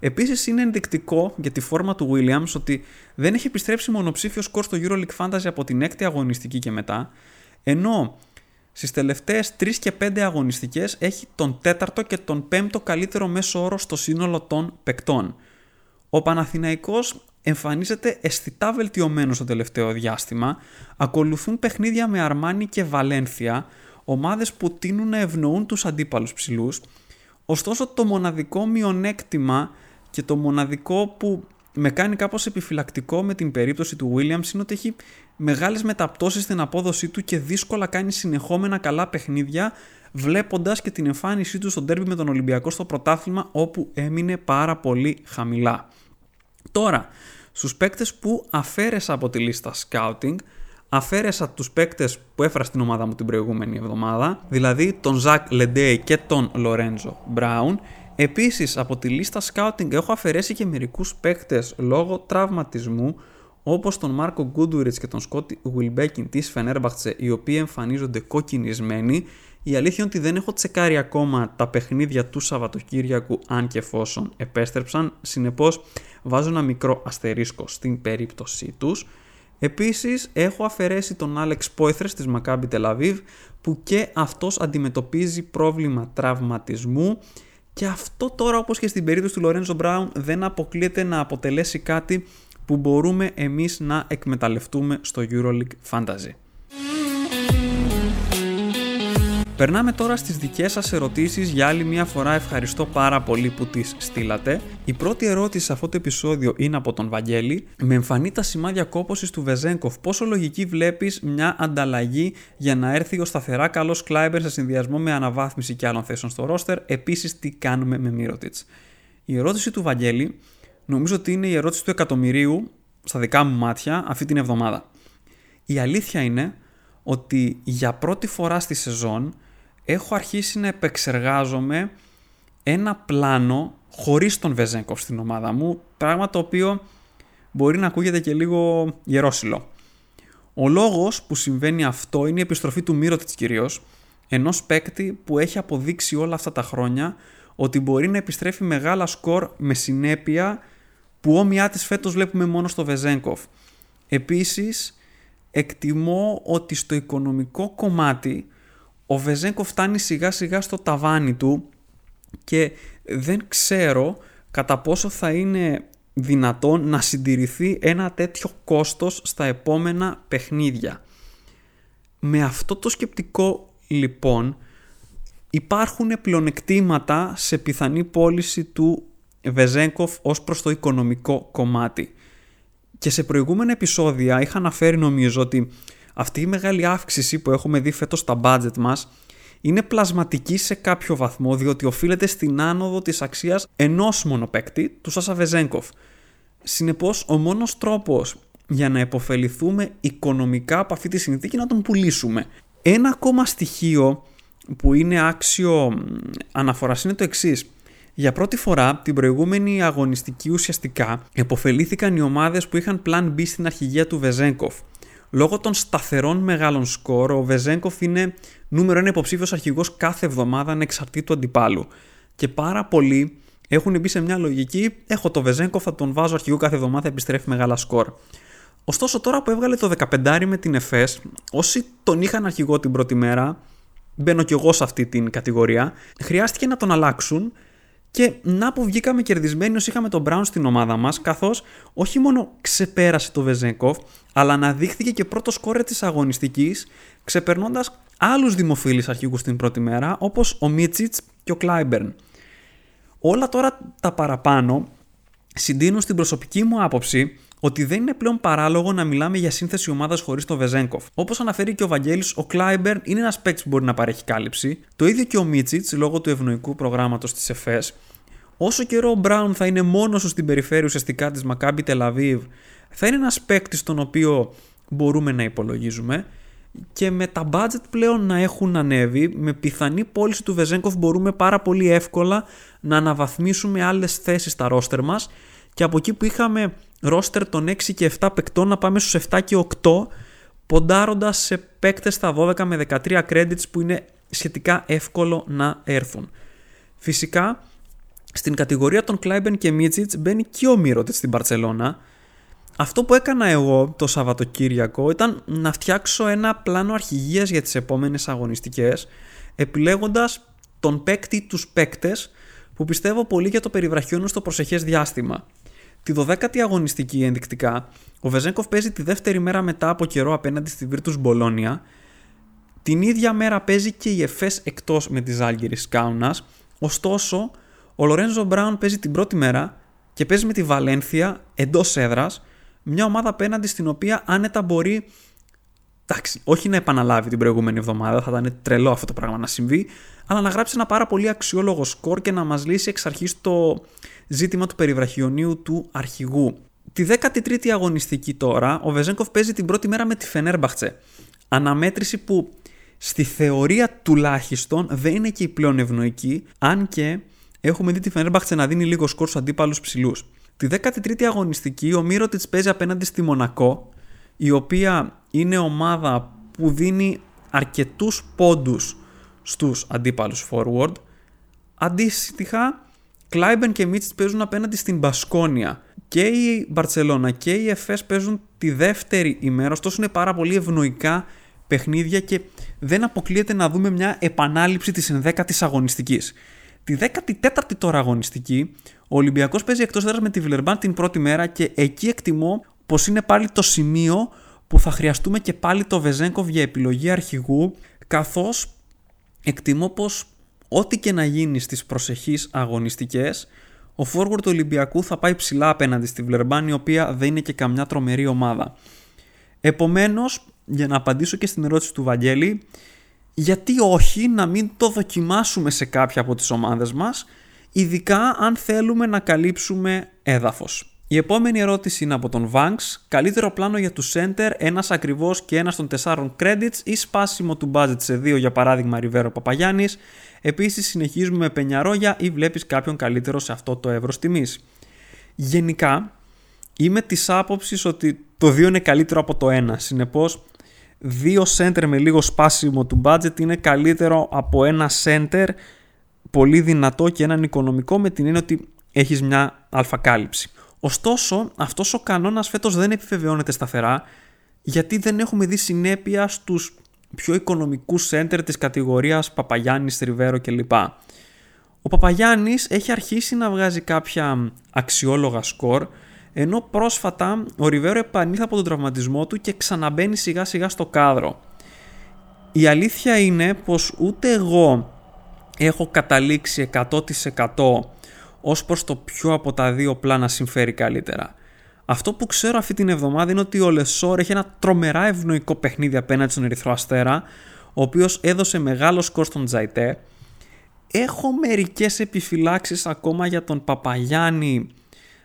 Επίσης είναι ενδεικτικό για τη φόρμα του Williams ότι δεν έχει επιστρέψει μονοψήφιος σκορ στο EuroLeague Fantasy από την έκτη αγωνιστική και μετά, ενώ στις τελευταίες 3 και 5 αγωνιστικές έχει τον τέταρτο και τον πέμπτο καλύτερο μέσο όρο στο σύνολο των παικτών. Ο Παναθηναϊκός εμφανίζεται αισθητά βελτιωμένος στο τελευταίο διάστημα, ακολουθούν παιχνίδια με Αρμάνι και Βαλένθια, ομάδες που τείνουν να ευνοούν τους αντίπαλους ψηλούς, ωστόσο το μοναδικό μειονέκτημα και το μοναδικό που με κάνει κάπως επιφυλακτικό με την περίπτωση του Williams είναι ότι έχει μεγάλες μεταπτώσεις στην απόδοσή του και δύσκολα κάνει συνεχόμενα καλά παιχνίδια βλέποντας και την εμφάνισή του στο ντέρμπι με τον Ολυμπιακό στο πρωτάθλημα όπου έμεινε πάρα πολύ χαμηλά. Τώρα, στους παίκτες που αφαίρεσα από τη λίστα scouting, αφαίρεσα τους παίκτες που έφερα στην ομάδα μου την προηγούμενη εβδομάδα, δηλαδή τον Ζακ Λεντέι και τον Λορέντζο Μπράουν. Επίσης από τη λίστα scouting έχω αφαιρέσει και μερικούς παίκτες λόγω τραυματισμού, όπως τον Μάρκο Γκούντουριτς και τον Σκότι Βιλμπέκιν της Φενέρμπαχτσε, οι οποίοι εμφανίζονται κοκκινισμένοι. Η αλήθεια είναι ότι δεν έχω τσεκάρει ακόμα τα παιχνίδια του Σαββατοκύριακου αν και εφόσον επέστρεψαν, συνεπώς βάζω ένα μικρό αστερίσκο στην περίπτωσή τους. Επίσης έχω αφαιρέσει τον Άλεξ Πόηθρες της Μακάμπι Τελαβίβ που και αυτός αντιμετωπίζει πρόβλημα τραυματισμού και αυτό τώρα όπως και στην περίπτωση του Λορέντζο Μπράουν δεν αποκλείεται να αποτελέσει κάτι που μπορούμε εμείς να εκμεταλλευτούμε στο EuroLeague Fantasy. Περνάμε τώρα στις δικές σας ερωτήσεις. Για άλλη μια φορά ευχαριστώ πάρα πολύ που τις στείλατε. Η πρώτη ερώτηση σε αυτό το επεισόδιο είναι από τον Βαγγέλη. Με εμφανεί τα σημάδια κόπωσης του Βεζέγκοφ. Πόσο λογική βλέπεις μια ανταλλαγή για να έρθει ο σταθερά καλός Κλάιμπερ σε συνδυασμό με αναβάθμιση και άλλων θέσεων στο ρόστερ; Επίσης τι κάνουμε με Μύρωτιτς; Η ερώτηση του Βαγγέλη νομίζω ότι είναι η ερώτηση του εκατομμυρίου στα δικά μου μάτια αυτή την εβδομάδα. Η αλήθεια είναι ότι για πρώτη φορά στη σεζόν έχω αρχίσει να επεξεργάζομαι ένα πλάνο χωρίς τον Βεζέγκοφ στην ομάδα μου, πράγμα το οποίο μπορεί να ακούγεται και λίγο γερόσιλο. Ο λόγος που συμβαίνει αυτό είναι η επιστροφή του Μύρωτιτς κυρίως, ενός παίκτη που έχει αποδείξει όλα αυτά τα χρόνια ότι μπορεί να επιστρέφει μεγάλα σκορ με συνέπεια που όμοιά της φέτος βλέπουμε μόνο στο Βεζέγκοφ. Επίσης, εκτιμώ ότι στο οικονομικό κομμάτι ο Βεζέγκο φτάνει σιγά σιγά στο ταβάνι του και δεν ξέρω κατά πόσο θα είναι δυνατόν να συντηρηθεί ένα τέτοιο κόστος στα επόμενα παιχνίδια. Με αυτό το σκεπτικό λοιπόν υπάρχουν πλεονεκτήματα σε πιθανή πώληση του Βεζέγκοφ ως προς το οικονομικό κομμάτι. Και σε προηγούμενα επεισόδια είχα αναφέρει νομίζω ότι αυτή η μεγάλη αύξηση που έχουμε δει φέτος στα budget μας είναι πλασματική σε κάποιο βαθμό διότι οφείλεται στην άνοδο της αξίας ενός μονοπέκτη, του Σάσα Βεζέγκοφ. Συνεπώς, ο μόνος τρόπος για να επωφεληθούμε οικονομικά από αυτή τη συνθήκη είναι να τον πουλήσουμε. Ένα ακόμα στοιχείο που είναι άξιο αναφοράς είναι το εξής. Για πρώτη φορά, την προηγούμενη αγωνιστική ουσιαστικά, επωφελήθηκαν οι ομάδες που είχαν plan B στην αρχηγία του Βεζέγκοφ. Λόγω των σταθερών μεγάλων σκορ, ο Βεζέγκοφ είναι νούμερο ένα υποψήφιος αρχηγός κάθε εβδομάδα ανεξαρτήτου αντιπάλου. Και πάρα πολλοί έχουν μπει σε μια λογική: Έχω το Βεζέγκοφ, θα τον βάζω αρχηγό κάθε εβδομάδα, επιστρέφει μεγάλα σκορ. Ωστόσο, τώρα που έβγαλε το 15 με την ΕΦΕΣ, όσοι τον είχαν αρχηγό την πρώτη μέρα, μπαίνω κι εγώ σε αυτή την κατηγορία, χρειάστηκε να τον αλλάξουν και να που βγήκαμε κερδισμένοι όσοι είχαμε τον Brown στην ομάδα μας, καθώς όχι μόνο ξεπέρασε το Βεζέγκοφ, αλλά αναδείχθηκε και πρώτος σκόρε της αγωνιστικής, ξεπερνώντας άλλους δημοφιλείς αρχηγούς την πρώτη μέρα, όπως ο Μίτσιτς και ο Κλάιμπερν. Όλα τώρα τα παραπάνω συντείνουν στην προσωπική μου άποψη ότι δεν είναι πλέον παράλογο να μιλάμε για σύνθεση ομάδας χωρίς τον Βεζέγκοφ. Όπως αναφέρει και ο Βαγγέλης, ο Κλάιμπερν είναι ένας παίκτης που μπορεί να παρέχει κάλυψη. Το ίδιο και ο Μίτσιτς λόγω του ευνοϊκού προγράμματος της ΕΦΕΣ. Όσο καιρό ο Μπράουν θα είναι μόνος σου στην περιφέρεια ουσιαστικά της Μακάμπι Τελαβίβ, θα είναι ένας παίκτης τον οποίο μπορούμε να υπολογίζουμε και με τα budget πλέον να έχουν ανέβει, με πιθανή πώληση του Βεζέγκοφ μπορούμε πάρα πολύ εύκολα να αναβαθμίσουμε άλλες θέσεις στα ρόστερ μας και από εκεί που είχαμε ρόστερ των 6 και 7 παικτών να πάμε στους 7 και 8 ποντάροντας σε παίκτες στα 12 με 13 credits που είναι σχετικά εύκολο να έρθουν. Φυσικά στην κατηγορία των Κλάιμπεν και Μίτσιτς μπαίνει και ο Μύρωτες στην Παρσελώνα. Αυτό που έκανα εγώ το Σαββατοκύριακο ήταν να φτιάξω ένα πλάνο αρχηγίας για τις επόμενες αγωνιστικές επιλέγοντας τον παίκτη τους παίκτες που πιστεύω πολύ για το περιβραχιόνιο στο προσεχές διάστημα. Τη 12η αγωνιστική ενδεικτικά, ο Βεζέγκοφ παίζει τη δεύτερη μέρα μετά από καιρό απέναντι στη Virtus Μπολόνια. Την ίδια μέρα παίζει και η Εφές εκτός με τη Ζάλγκυρη Κάουνας. Ωστόσο, ο Λορένζο Μπράουν παίζει την πρώτη μέρα και παίζει με τη Βαλένθια εντός έδρας, μια ομάδα απέναντι στην οποία άνετα μπορεί. Εντάξει, όχι να επαναλάβει την προηγούμενη εβδομάδα, θα ήταν τρελό αυτό το πράγμα να συμβεί, αλλά να γράψει ένα πάρα πολύ αξιόλογο σκορ και να μας λύσει εξ αρχής το ζήτημα του περιβραχιονίου του αρχηγού. Τη 13η αγωνιστική τώρα, ο Βεζέγκοφ παίζει την πρώτη μέρα με τη Φενέρμπαχτσε. Αναμέτρηση που στη θεωρία τουλάχιστον δεν είναι και η πλέον ευνοϊκή, αν και έχουμε δει τη Φενέρμπαχτσε να δίνει λίγο σκορ στους αντίπαλους ψηλούς. Τη 13η αγωνιστική, ο Μύρωτιτς παίζει απέναντι στη Μονακό, η οποία είναι ομάδα που δίνει αρκετούς πόντους στους αντίπαλους forward. Αντίστοιχα, Κλάιμπεν και Μίτσιτ παίζουν απέναντι στην Μπασκόνια. Και η Μπαρσελόνα και η Εφές παίζουν τη δεύτερη ημέρα, ωστόσο είναι πάρα πολύ ευνοϊκά παιχνίδια και δεν αποκλείεται να δούμε μια επανάληψη της 11ης αγωνιστικής. Τη 14η τώρα αγωνιστική, ο Ολυμπιακός παίζει εκτός έδρας με τη Βιλερμπάν την πρώτη μέρα και εκεί εκτιμώ πως είναι πάλι το σημείο που θα χρειαστούμε και πάλι το Βεζέγκοβ για επιλογή αρχηγού καθώς εκτιμώ πως ό,τι και να γίνει στις προσεχείς αγωνιστικές ο forward του Ολυμπιακού θα πάει ψηλά απέναντι στη Βλερμπάν η οποία δεν είναι και καμιά τρομερή ομάδα. Επομένως, για να απαντήσω και στην ερώτηση του Βαγγέλη, γιατί όχι να μην το δοκιμάσουμε σε κάποια από τις ομάδες μας, ειδικά αν θέλουμε να καλύψουμε έδαφος. Η επόμενη ερώτηση είναι από τον Vanks. Καλύτερο πλάνο για τους center, ένας ακριβώς και ένας των 4 credits ή σπάσιμο του budget σε δύο, για παράδειγμα Ριβέρο Παπαγιάννη. Επίσης, συνεχίζουμε με πενιαρόγια ή βλέπεις κάποιον καλύτερο σε αυτό το εύρος τιμής. Γενικά, είμαι της άποψης ότι το 2 είναι καλύτερο από το 1. Συνεπώς, δύο center με λίγο σπάσιμο του budget είναι καλύτερο από ένα center πολύ δυνατό και έναν οικονομικό με την έννοια ότι έχεις μια αλφακάλυψη. Ωστόσο, αυτός ο κανόνας φέτος δεν επιβεβαιώνεται σταθερά γιατί δεν έχουμε δει συνέπεια στους πιο οικονομικούς σέντερ της κατηγορίας Παπαγιάννης, Ριβέρο κλπ. Ο Παπαγιάννης έχει αρχίσει να βγάζει κάποια αξιόλογα σκορ ενώ πρόσφατα ο Ριβέρο επανήλθε από τον τραυματισμό του και ξαναμπαίνει σιγά σιγά στο κάδρο. Η αλήθεια είναι πως ούτε εγώ έχω καταλήξει 100% ως προς το ποιο από τα δύο πλάνα συμφέρει καλύτερα. Αυτό που ξέρω αυτή την εβδομάδα είναι ότι ο Λεσόρ έχει ένα τρομερά ευνοϊκό παιχνίδι απέναντι στον Ερυθρό Αστέρα, ο οποίος έδωσε μεγάλο σκορ στον Τζαϊτέ. Έχω μερικές επιφυλάξεις ακόμα για τον Παπαγιάννη,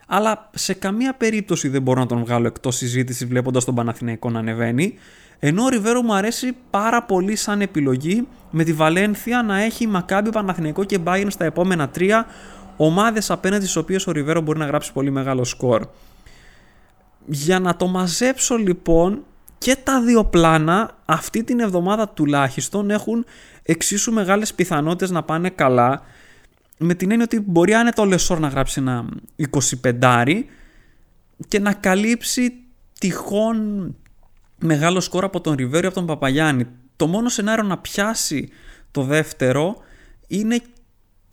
αλλά σε καμία περίπτωση δεν μπορώ να τον βγάλω εκτός συζήτησης βλέποντας τον Παναθηναϊκό να ανεβαίνει, ενώ ο Ριβέρο μου αρέσει πάρα πολύ σαν επιλογή με τη Βαλένθια να έχει Μακάμπι, Παναθηναϊκό και Bayern στα επόμενα τρία, ομάδες απέναντι στις οποίες ο Ριβέρο μπορεί να γράψει πολύ μεγάλο σκορ. Για να το μαζέψω λοιπόν και τα δύο πλάνα αυτή την εβδομάδα τουλάχιστον έχουν εξίσου μεγάλες πιθανότητες να πάνε καλά με την έννοια ότι μπορεί άνετα ο Λεσόρ να γράψει ένα 25 και να καλύψει τυχόν μεγάλο σκορ από τον Ριβέρο ή από τον Παπαγιάννη. Το μόνο σενάριο να πιάσει το δεύτερο είναι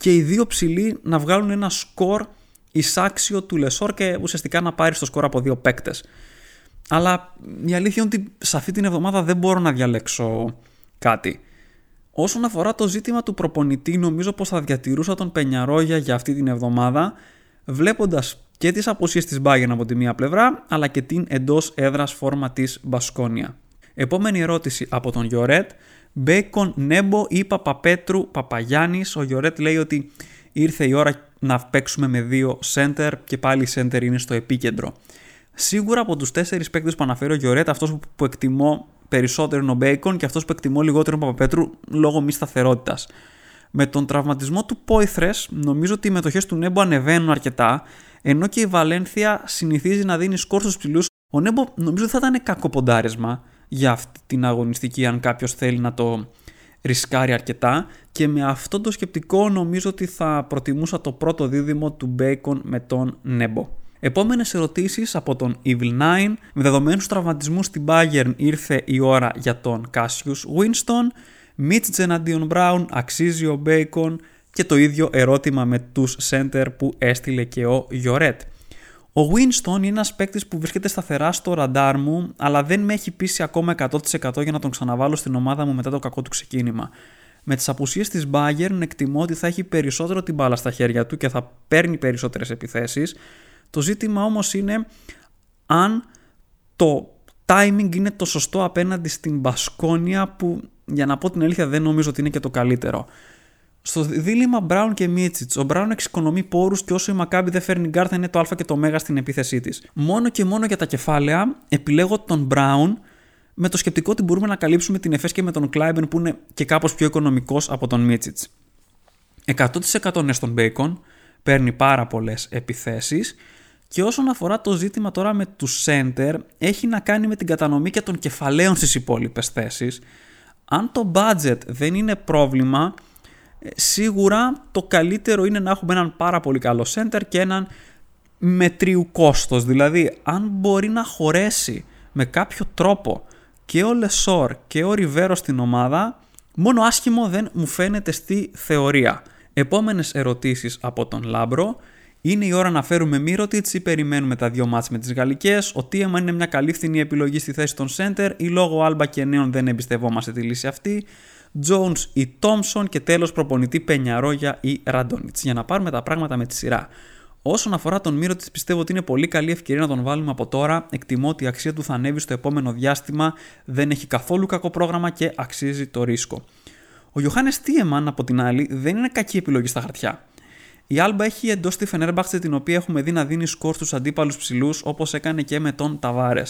και οι δύο ψηλοί να βγάλουν ένα σκορ ισάξιο του Λεσόρ και ουσιαστικά να πάρει το σκορ από δύο παίκτες. Αλλά η αλήθεια είναι ότι σε αυτή την εβδομάδα δεν μπορώ να διαλέξω κάτι. Όσον αφορά το ζήτημα του προπονητή, νομίζω πως θα διατηρούσα τον Πενιαρόγια για αυτή την εβδομάδα, βλέποντας και τις αποσίες της Bayern από τη μία πλευρά, αλλά και την εντός έδρας φόρμα της Μπασκόνια. Επόμενη ερώτηση από τον Γιωρέτ. Μπέικον, Νέμπο ή Παπαπέτρου, Παπαγιάννης. Ο Γιωρέτ λέει ότι ήρθε η ώρα να παίξουμε με δύο center και πάλι η center είναι στο επίκεντρο. Σίγουρα από τους τέσσερις παίκτες που αναφέρει ο Γιωρέτ, αυτός που εκτιμώ περισσότερο είναι ο Μπέικον και αυτός που εκτιμώ λιγότερο είναι ο Παπαπέτρου λόγω μη σταθερότητας. Με τον τραυματισμό του Πόηθρε, νομίζω ότι οι μετοχές του Νέμπο ανεβαίνουν αρκετά, ενώ και η Βαλένθια συνηθίζει να δίνει σκόρ στους ψηλούς. Ο Νέμπο νομίζω ότι θα ήταν κακό ποντάρισμα για αυτή την αγωνιστική αν κάποιος θέλει να το ρισκάρει αρκετά και με αυτό το σκεπτικό νομίζω ότι θα προτιμούσα το πρώτο δίδυμο του Bacon με τον Νέμπο. Επόμενες ερωτήσεις από τον Evil 9. Με δεδομένους τραυματισμούς στην Bayern ήρθε η ώρα για τον Cassius Winston. Mitch εναντίον Brown, αξίζει ο Bacon και το ίδιο ερώτημα με τους center που έστειλε και ο Γιωρέτ. Ο Winston είναι ένας παίκτης που βρίσκεται σταθερά στο ραντάρ μου, αλλά δεν με έχει πείσει ακόμα 100% για να τον ξαναβάλω στην ομάδα μου μετά το κακό του ξεκίνημα. Με τις απουσίες της Bayern εκτιμώ ότι θα έχει περισσότερο την μπάλα στα χέρια του και θα παίρνει περισσότερες επιθέσεις. Το ζήτημα όμως είναι αν το timing είναι το σωστό απέναντι στην Μπασκόνια που για να πω την αλήθεια δεν νομίζω ότι είναι και το καλύτερο. Στο δίλημμα Brown και Μίτσιτς, ο Brown εξοικονομεί πόρους και όσο η Μακάμπι δεν φέρνει γκάρ θα είναι το Α και το Μέγα στην επίθεσή της. Μόνο και μόνο για τα κεφάλαια επιλέγω τον Brown με το σκεπτικό ότι μπορούμε να καλύψουμε την Εφές και με τον Κλάιμπεν που είναι και κάπως πιο οικονομικός από τον Μίτσιτς. 100% είναι στον Bacon, παίρνει πάρα πολλές επιθέσεις. Και όσον αφορά το ζήτημα τώρα με τους center, έχει να κάνει με την κατανομή και των κεφαλαίων στις υπόλοιπες θέσεις. Αν το budget δεν είναι πρόβλημα, ε, σίγουρα το καλύτερο είναι να έχουμε έναν πάρα πολύ καλό center και έναν μετρίου κόστος. Δηλαδή, αν μπορεί να χωρέσει με κάποιο τρόπο και ο Λεσόρ και ο Ριβέρο στην ομάδα, μόνο άσχημο δεν μου φαίνεται στη θεωρία. Επόμενες ερωτήσεις από τον Λάμπρο. Είναι η ώρα να φέρουμε Μίροτιτς ή περιμένουμε τα δύο ματς με τις γαλλικές; Ο Τίεμαν είναι μια καλή φθηνή επιλογή στη θέση των center ή λόγω Άλμπα και νέων δεν εμπιστευόμαστε τη λύση αυτή. Jones ή Thompson και τέλος προπονητή Πενιαρόγια ή Ραντόνιτς για να πάρουμε τα πράγματα με τη σειρά. Όσον αφορά τον Μίροτιτς, πιστεύω ότι είναι πολύ καλή ευκαιρία να τον βάλουμε από τώρα. Εκτιμώ ότι η αξία του θα ανέβει στο επόμενο διάστημα. Δεν έχει καθόλου κακό πρόγραμμα και αξίζει το ρίσκο. Ο Ιωάννη Τίεμαν, από την άλλη, δεν είναι κακή επιλογή στα χαρτιά. Η Άλμπα έχει εντός τη Φενέρμπαχτσε την οποία έχουμε δει να δίνει σκορ στους αντίπαλους ψηλούς όπως έκανε και με τον Ταβάρε.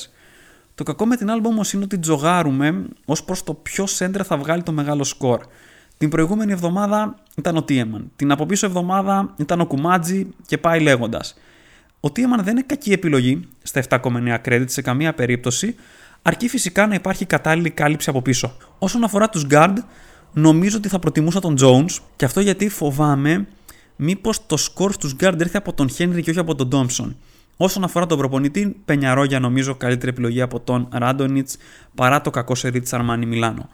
Το κακό με την Άλμπα όμως είναι ότι τζογάρουμε ως προς το ποιο σέντρα θα βγάλει το μεγάλο σκορ. Την προηγούμενη εβδομάδα ήταν ο Τίεμαν. Την από πίσω εβδομάδα ήταν ο Κουμάτζι και πάει λέγοντας. Ο Τίεμαν δεν είναι κακή επιλογή στα 7,9 credit σε καμία περίπτωση, αρκεί φυσικά να υπάρχει κατάλληλη κάλυψη από πίσω. Όσον αφορά τους guard, νομίζω ότι θα προτιμούσα τον Jones και αυτό γιατί φοβάμαι μήπως το σκορ στους guard έρθει από τον Henry και όχι από τον Thompson. Όσον αφορά τον προπονητή, Πενιαρόγια νομίζω καλύτερη επιλογή από τον Ράντονιτς παρά το κακό σερί τη Αρμάνι Μιλάνο.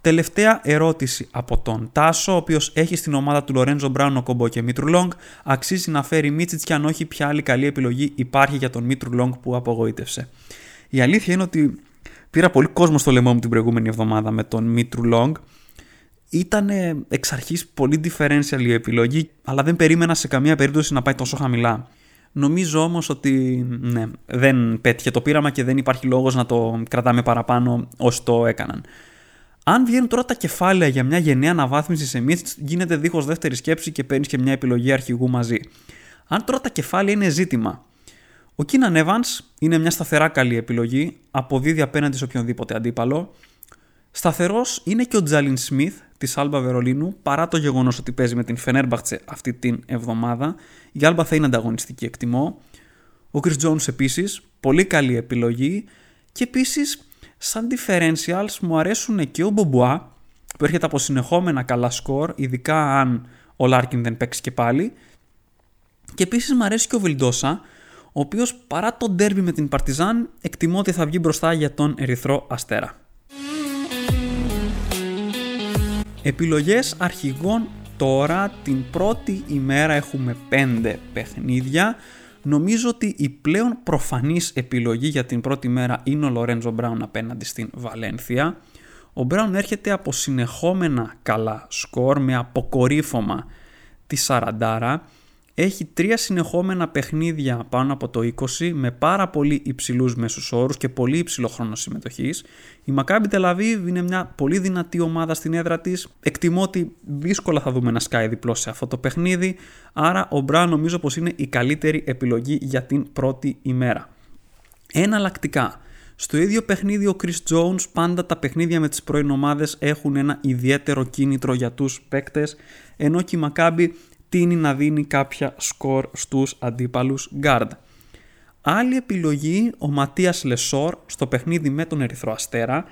Τελευταία ερώτηση από τον Τάσο, ο οποίος έχει στην ομάδα του Λορέντζο Μπράουν, Κομπό και Μίτρου Λόγκ. Αξίζει να φέρει Μίτσιτς και αν όχι, ποια άλλη καλή επιλογή υπάρχει για τον Μίτρου Λόγκ που απογοήτευσε. Η αλήθεια είναι ότι πήρα πολύ κόσμο στο λαιμό μου την προηγούμενη εβδομάδα με τον Μίτρου Λόγκ. Ήταν εξ αρχής πολύ differential η επιλογή, αλλά δεν περίμενα σε καμία περίπτωση να πάει τόσο χαμηλά. Νομίζω όμως ότι ναι, δεν πέτυχε το πείραμα και δεν υπάρχει λόγος να το κρατάμε παραπάνω όσο το έκαναν. Αν βγαίνουν τώρα τα κεφάλαια για μια γενναία αναβάθμιση σε μύθι, γίνεται δίχως δεύτερη σκέψη και παίρνεις και μια επιλογή αρχηγού μαζί. Αν τώρα τα κεφάλαια είναι ζήτημα, ο Κίναν Evans είναι μια σταθερά καλή επιλογή, αποδίδει απέναντι σε οποιονδήποτε αντίπαλο. Σταθερός είναι και ο Τζάλιν Σμιθ της Άλμπα Βερολίνου, παρά το γεγονός ότι παίζει με την Φενέρμπαχτσε αυτή την εβδομάδα. Η Άλμπα θα είναι ανταγωνιστική, εκτιμώ. Ο Chris Jones επίσης, πολύ καλή επιλογή. Και επίσης Σαν differentials μου αρέσουν και ο Μπομπουά που έρχεται από συνεχόμενα καλά σκορ, ειδικά αν ο Λάρκιν δεν παίξει και πάλι. Και επίσης μου αρέσει και ο Βιλντόσα, ο οποίος παρά το ντέρμπι με την Παρτιζάν εκτιμώ ότι θα βγει μπροστά για τον Ερυθρό Αστέρα. Επιλογές αρχηγών τώρα την πρώτη ημέρα έχουμε 5 παιχνίδια Νομίζω ότι η πλέον προφανής επιλογή για την πρώτη μέρα είναι ο Λορέντζο Μπράουν απέναντι στην Βαλένθια. Ο Μπράουν έρχεται από συνεχόμενα καλά σκορ με αποκορύφωμα τη Σαραντάρα έχει τρία συνεχόμενα παιχνίδια πάνω από το 20 με πάρα πολύ υψηλούς μέσους όρους και πολύ υψηλό χρόνο συμμετοχής. Η Maccabi Tel είναι μια πολύ δυνατή ομάδα στην έδρα της. Εκτιμώ ότι δύσκολα θα δούμε ένα σκάει διπλό σε αυτό το παιχνίδι, άρα ο Μπρά νομίζω πως είναι η καλύτερη επιλογή για την πρώτη ημέρα. Εναλλακτικά, στο ίδιο παιχνίδι ο Chris Jones πάντα τα παιχνίδια με τις πρώην ομάδες έχουν ένα ιδιαίτερο κίνητρο για τους παίκτες ενώ και η Maccabi τίνει να δίνει κάποια σκορ στους αντίπαλους guard. Άλλη επιλογή, ο Ματίας Λεσόρ στο παιχνίδι με τον Ερυθρό Αστέρα.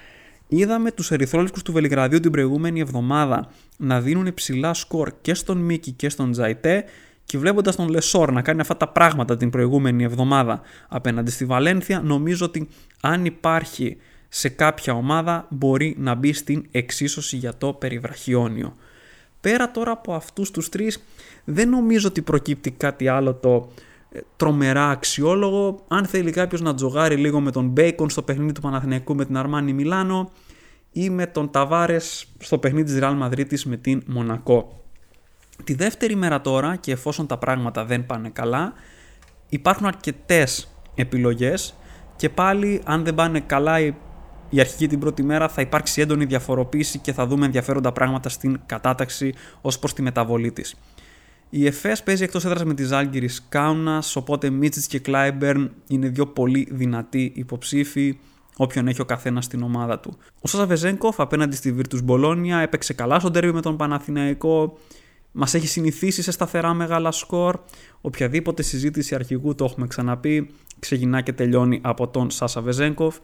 Είδαμε τους ερυθρόλικους του Βελιγραδίου την προηγούμενη εβδομάδα να δίνουν ψηλά σκορ και στον Μίκη και στον Τζαϊτέ και βλέποντας τον Λεσόρ να κάνει αυτά τα πράγματα την προηγούμενη εβδομάδα απέναντι στη Βαλένθια, νομίζω ότι αν υπάρχει σε κάποια ομάδα μπορεί να μπει στην εξίσωση για το περιβραχιόνιο. Πέρα τώρα από αυτούς τους τρεις δεν νομίζω ότι προκύπτει κάτι άλλο το ε, τρομερά αξιόλογο. Αν θέλει κάποιος να τζογάρει λίγο με τον Μπέικον στο παιχνίδι του Παναθηναϊκού με την Αρμάνι Μιλάνο ή με τον Ταβάρες στο παιχνίδι της Real Madrid με την Μονακό. Τη δεύτερη μέρα τώρα και εφόσον τα πράγματα δεν πάνε καλά υπάρχουν αρκετές επιλογές και πάλι αν δεν πάνε καλά η αρχική την πρώτη μέρα θα υπάρξει έντονη διαφοροποίηση και θα δούμε ενδιαφέροντα πράγματα στην κατάταξη ως προς τη μεταβολή της. Η ΕΦΕΣ παίζει εκτός έδρας με τη Ζάλγκυρη Κάουνα, οπότε Μίτσιτς και Κλάιμπερν είναι δύο πολύ δυνατοί υποψήφοι όποιον έχει ο καθένας στην ομάδα του. Ο Σάσα Βεζέγκοφ απέναντι στη Virtus Μπολόνια έπαιξε καλά στο τέρμι με τον Παναθηναϊκό. Μας έχει συνηθίσει σε σταθερά μεγάλα σκορ. Οποιαδήποτε συζήτηση αρχηγού, το έχουμε ξαναπεί, ξεκινά και τελειώνει από τον Σάσα Βεζέγκοφ.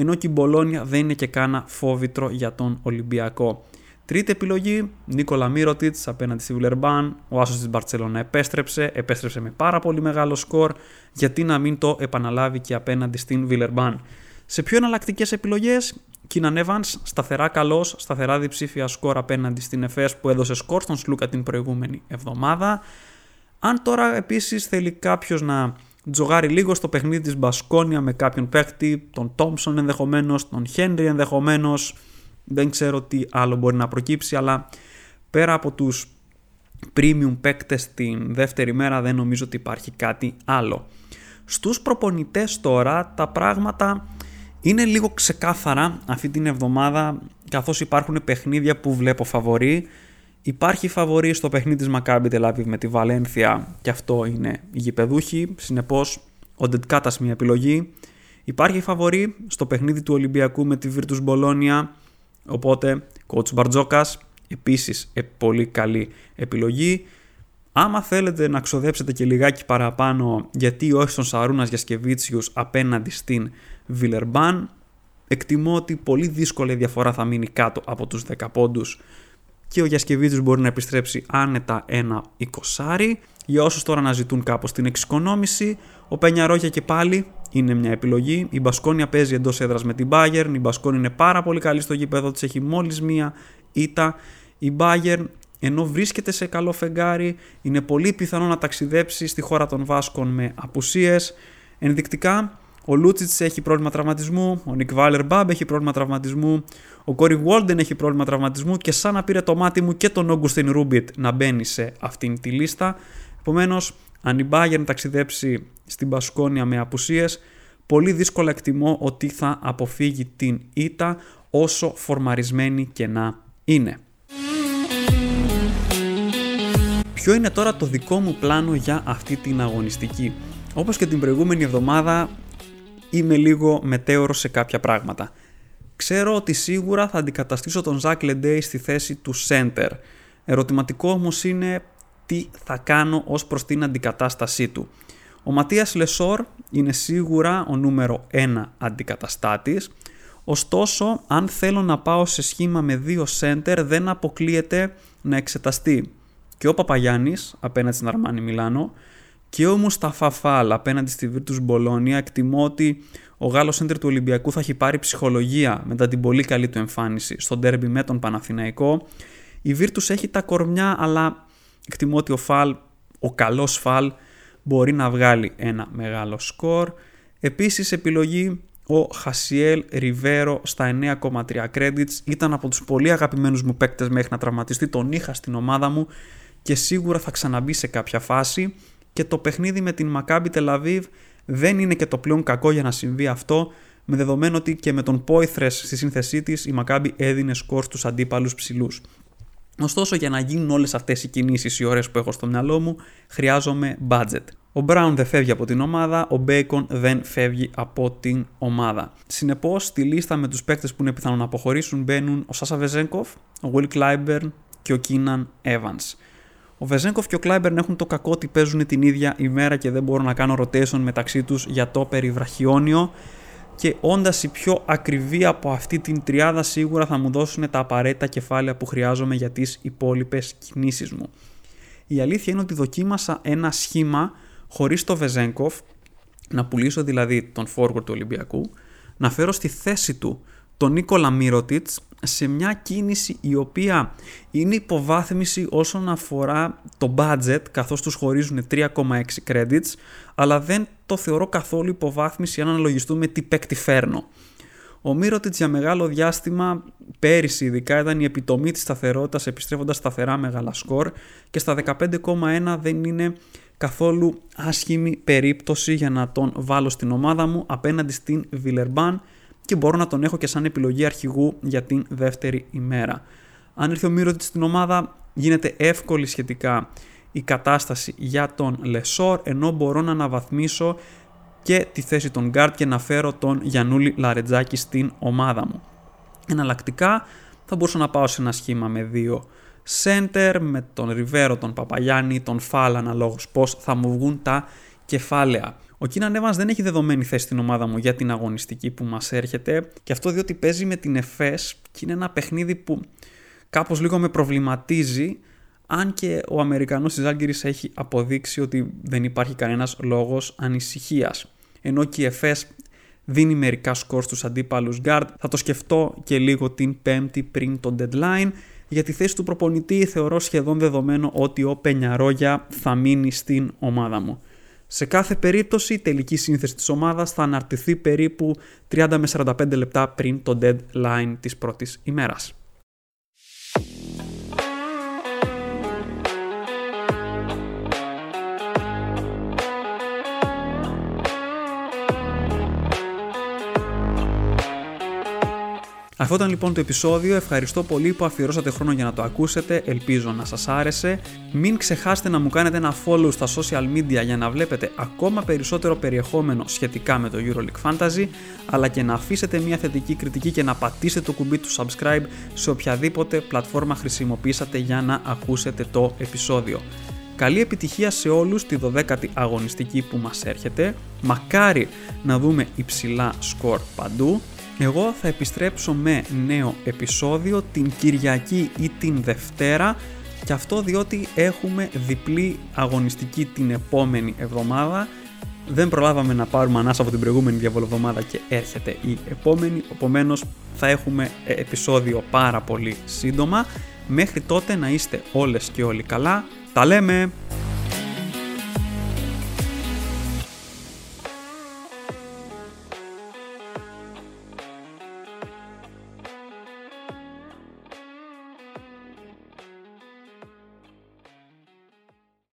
Ενώ και η Μπολόνια δεν είναι και κάνα φόβητρο για τον Ολυμπιακό. Τρίτη επιλογή, Νίκολα Μύρωτιτς απέναντι στη Βιλερμπάν. Ο άσος της Μπαρσελόνα επέστρεψε, επέστρεψε με πάρα πολύ μεγάλο σκορ. Γιατί να μην το επαναλάβει και απέναντι στην Βιλερμπάν. Σε πιο εναλλακτικές επιλογές, Κίναν Evans, σταθερά καλός, σταθερά διψήφια σκορ απέναντι στην ΕΦΕΣ που έδωσε σκορ στον Σλούκα την προηγούμενη εβδομάδα. Αν τώρα επίσης θέλει κάποιος να τζογάρει λίγο στο παιχνίδι της Μπασκόνια με κάποιον παίχτη, τον Τόμψον ενδεχομένως, τον Χένρι ενδεχομένως, δεν ξέρω τι άλλο μπορεί να προκύψει, αλλά πέρα από τους premium παίκτες την δεύτερη μέρα δεν νομίζω ότι υπάρχει κάτι άλλο. Στους προπονητές τώρα τα πράγματα είναι λίγο ξεκάθαρα αυτή την εβδομάδα καθώς υπάρχουν παιχνίδια που βλέπω φαβορή. Υπάρχει φαβορή στο παιχνίδι της Maccabi Tel με τη Βαλένθια και αυτό είναι η γηπεδούχη, συνεπώς ο Ντετκάτας μια επιλογή. Υπάρχει φαβορή στο παιχνίδι του Ολυμπιακού με τη Virtus Bologna Οπότε, coach Μπαρτζόκας, επίσης ε, πολύ καλή επιλογή. Άμα θέλετε να ξοδέψετε και λιγάκι παραπάνω γιατί όχι στον Σαρούνας Γιασκεβίτσιους απέναντι στην Βιλερμπάν, εκτιμώ ότι πολύ δύσκολη διαφορά θα μείνει κάτω από τους 10 πόντους και ο Γιασκεβίτσιος μπορεί να επιστρέψει άνετα ένα 20. Για όσους τώρα να ζητούν κάπως την εξοικονόμηση, ο Πενιαρόγια και πάλι είναι μια επιλογή. Η Μπασκόνια παίζει εντός έδρας με την Bayern. Η Μπασκόνια είναι πάρα πολύ καλή στο γήπεδο της, έχει μόλις μία ήττα. Η Bayern ενώ βρίσκεται σε καλό φεγγάρι, είναι πολύ πιθανό να ταξιδέψει στη χώρα των Βάσκων με απουσίες. Ενδεικτικά, ο Λούτσιτς έχει πρόβλημα τραυματισμού, ο Νικ Βάλερ Μπάμπ έχει πρόβλημα τραυματισμού, ο Κόρι Βόλντεν έχει πρόβλημα τραυματισμού και σαν να πήρε το μάτι μου και τον Όγκουστιν Ρούμπιτ να μπαίνει σε αυτήν τη λίστα. Επομένως, αν η Bayern ταξιδέψει στην Πασκόνια με απουσίες, πολύ δύσκολα εκτιμώ ότι θα αποφύγει την ήττα όσο φορμαρισμένη και να είναι. Ποιο είναι τώρα το δικό μου πλάνο για αυτή την αγωνιστική; Όπως και την προηγούμενη εβδομάδα είμαι λίγο μετέωρο σε κάποια πράγματα. Ξέρω ότι σίγουρα θα αντικαταστήσω τον Ζακ Λεντέι στη θέση του center. Ερωτηματικό όμως είναι τι θα κάνω ως προς την αντικατάστασή του. Ο Ματίας Λεσόρ είναι σίγουρα ο νούμερο 1 αντικαταστάτης, ωστόσο αν θέλω να πάω σε σχήμα με δύο center δεν αποκλείεται να εξεταστεί και ο Παπαγιάννης απέναντι στην Αρμάνι Μιλάνο και ο Μουσταφά Φάλ απέναντι στη Virtus Μπολόνια εκτιμώ ότι ο Γάλλος σέντερ του Ολυμπιακού θα έχει πάρει ψυχολογία μετά την πολύ καλή του εμφάνιση στο ντέρμπι με τον Παναθηναϊκό. Η Virtus έχει τα κορμιά αλλά εκτιμώ ότι ο Φαλ, ο καλός Φαλ μπορεί να βγάλει ένα μεγάλο σκορ. Επίσης επιλογή ο Χασιέλ Ριβέρο στα 9,3 credits ήταν από τους πολύ αγαπημένους μου παίκτες μέχρι να τραυματιστεί, τον είχα στην ομάδα μου και σίγουρα θα ξαναμπεί σε κάποια φάση και το παιχνίδι με την Maccabi Tel δεν είναι και το πλέον κακό για να συμβεί αυτό με δεδομένο ότι και με τον Πόηθρες στη σύνθεσή της η Maccabi έδινε σκορ στους αντίπαλους ψηλούς. Ωστόσο, για να γίνουν όλες αυτές οι κινήσεις οι ώρε που έχω στο μυαλό μου, χρειάζομαι budget. Ο Brown δεν φεύγει από την ομάδα, ο Bacon δεν φεύγει από την ομάδα. Συνεπώς, στη λίστα με τους παίκτες που είναι πιθανό να αποχωρήσουν μπαίνουν ο Σάσα Βεζέγκοφ, ο Will Clyburn και ο Κίναν Evans. Ο Βεζέγκοφ και ο Κλάιμπερν έχουν το κακό ότι παίζουν την ίδια ημέρα και δεν μπορώ να κάνω rotation μεταξύ τους για το περιβραχιόνιο και όντας η πιο ακριβή από αυτή την τριάδα σίγουρα θα μου δώσουν τα απαραίτητα κεφάλαια που χρειάζομαι για τις υπόλοιπες κινήσεις μου. Η αλήθεια είναι ότι δοκίμασα ένα σχήμα χωρίς το Βεζέγκοφ, να πουλήσω δηλαδή τον forward του Ολυμπιακού, να φέρω στη θέση του τον Νίκολα Μύρωτιτς σε μια κίνηση η οποία είναι υποβάθμιση όσον αφορά το budget καθώς τους χωρίζουν 3,6 credits αλλά δεν το θεωρώ καθόλου υποβάθμιση αν αναλογιστούμε τι παίκτη φέρνω. Ο Μύρωτιτς για μεγάλο διάστημα, πέρυσι ειδικά, ήταν η επιτομή της σταθερότητας, επιστρέφοντας σταθερά μεγάλα σκορ και στα 15,1 δεν είναι καθόλου άσχημη περίπτωση για να τον βάλω στην ομάδα μου απέναντι στην Βιλερμπάν και μπορώ να τον έχω και σαν επιλογή αρχηγού για την δεύτερη ημέρα. Αν έρθει ο Μύρωτιτ στην ομάδα, γίνεται εύκολη σχετικά η κατάσταση για τον Λεσόρ, ενώ μπορώ να αναβαθμίσω και τη θέση των guard και να φέρω τον Γιανούλη Λαρετζάκη στην ομάδα μου. Εναλλακτικά θα μπορούσα να πάω σε ένα σχήμα με δύο center, με τον Ριβέρο, τον Παπαγιάννη, τον Φάλ αναλόγως πώς θα μου βγουν τα κεφάλαια. Ο Κίναν Evans δεν έχει δεδομένη θέση στην ομάδα μου για την αγωνιστική που μας έρχεται και αυτό διότι παίζει με την ΕΦΕΣ και είναι ένα παιχνίδι που κάπως λίγο με προβληματίζει αν και ο Αμερικανός της Άλγηρης έχει αποδείξει ότι δεν υπάρχει κανένας λόγος ανησυχίας. Ενώ και η ΕΦΕΣ δίνει μερικά σκορ στους αντίπαλους guard, θα το σκεφτώ και λίγο την πέμπτη πριν το deadline. Για τη θέση του προπονητή θεωρώ σχεδόν δεδομένο ότι ο Πενιαρόγια θα μείνει στην ομάδα μου. Σε κάθε περίπτωση η τελική σύνθεση της ομάδας θα αναρτηθεί περίπου 30 με 45 λεπτά πριν το deadline της πρώτης ημέρας. Αυτό ήταν λοιπόν το επεισόδιο. Ευχαριστώ πολύ που αφιερώσατε χρόνο για να το ακούσετε. Ελπίζω να σας άρεσε. Μην ξεχάσετε να μου κάνετε ένα follow στα social media για να βλέπετε ακόμα περισσότερο περιεχόμενο σχετικά με το EuroLeague Fantasy, αλλά και να αφήσετε μια θετική κριτική και να πατήσετε το κουμπί του subscribe σε οποιαδήποτε πλατφόρμα χρησιμοποιήσατε για να ακούσετε το επεισόδιο. Καλή επιτυχία σε όλους τη 12η αγωνιστική που μας έρχεται. Μακάρι να δούμε υψηλά σκορ παντού. Εγώ θα επιστρέψω με νέο επεισόδιο την Κυριακή ή την Δευτέρα και αυτό διότι έχουμε διπλή αγωνιστική την επόμενη εβδομάδα. Δεν προλάβαμε να πάρουμε ανάσα από την προηγούμενη διαβολοβδομάδα και έρχεται η επόμενη, επομένως θα έχουμε ε, επεισόδιο πάρα πολύ σύντομα. Μέχρι τότε να είστε όλες και όλοι καλά. Τα λέμε!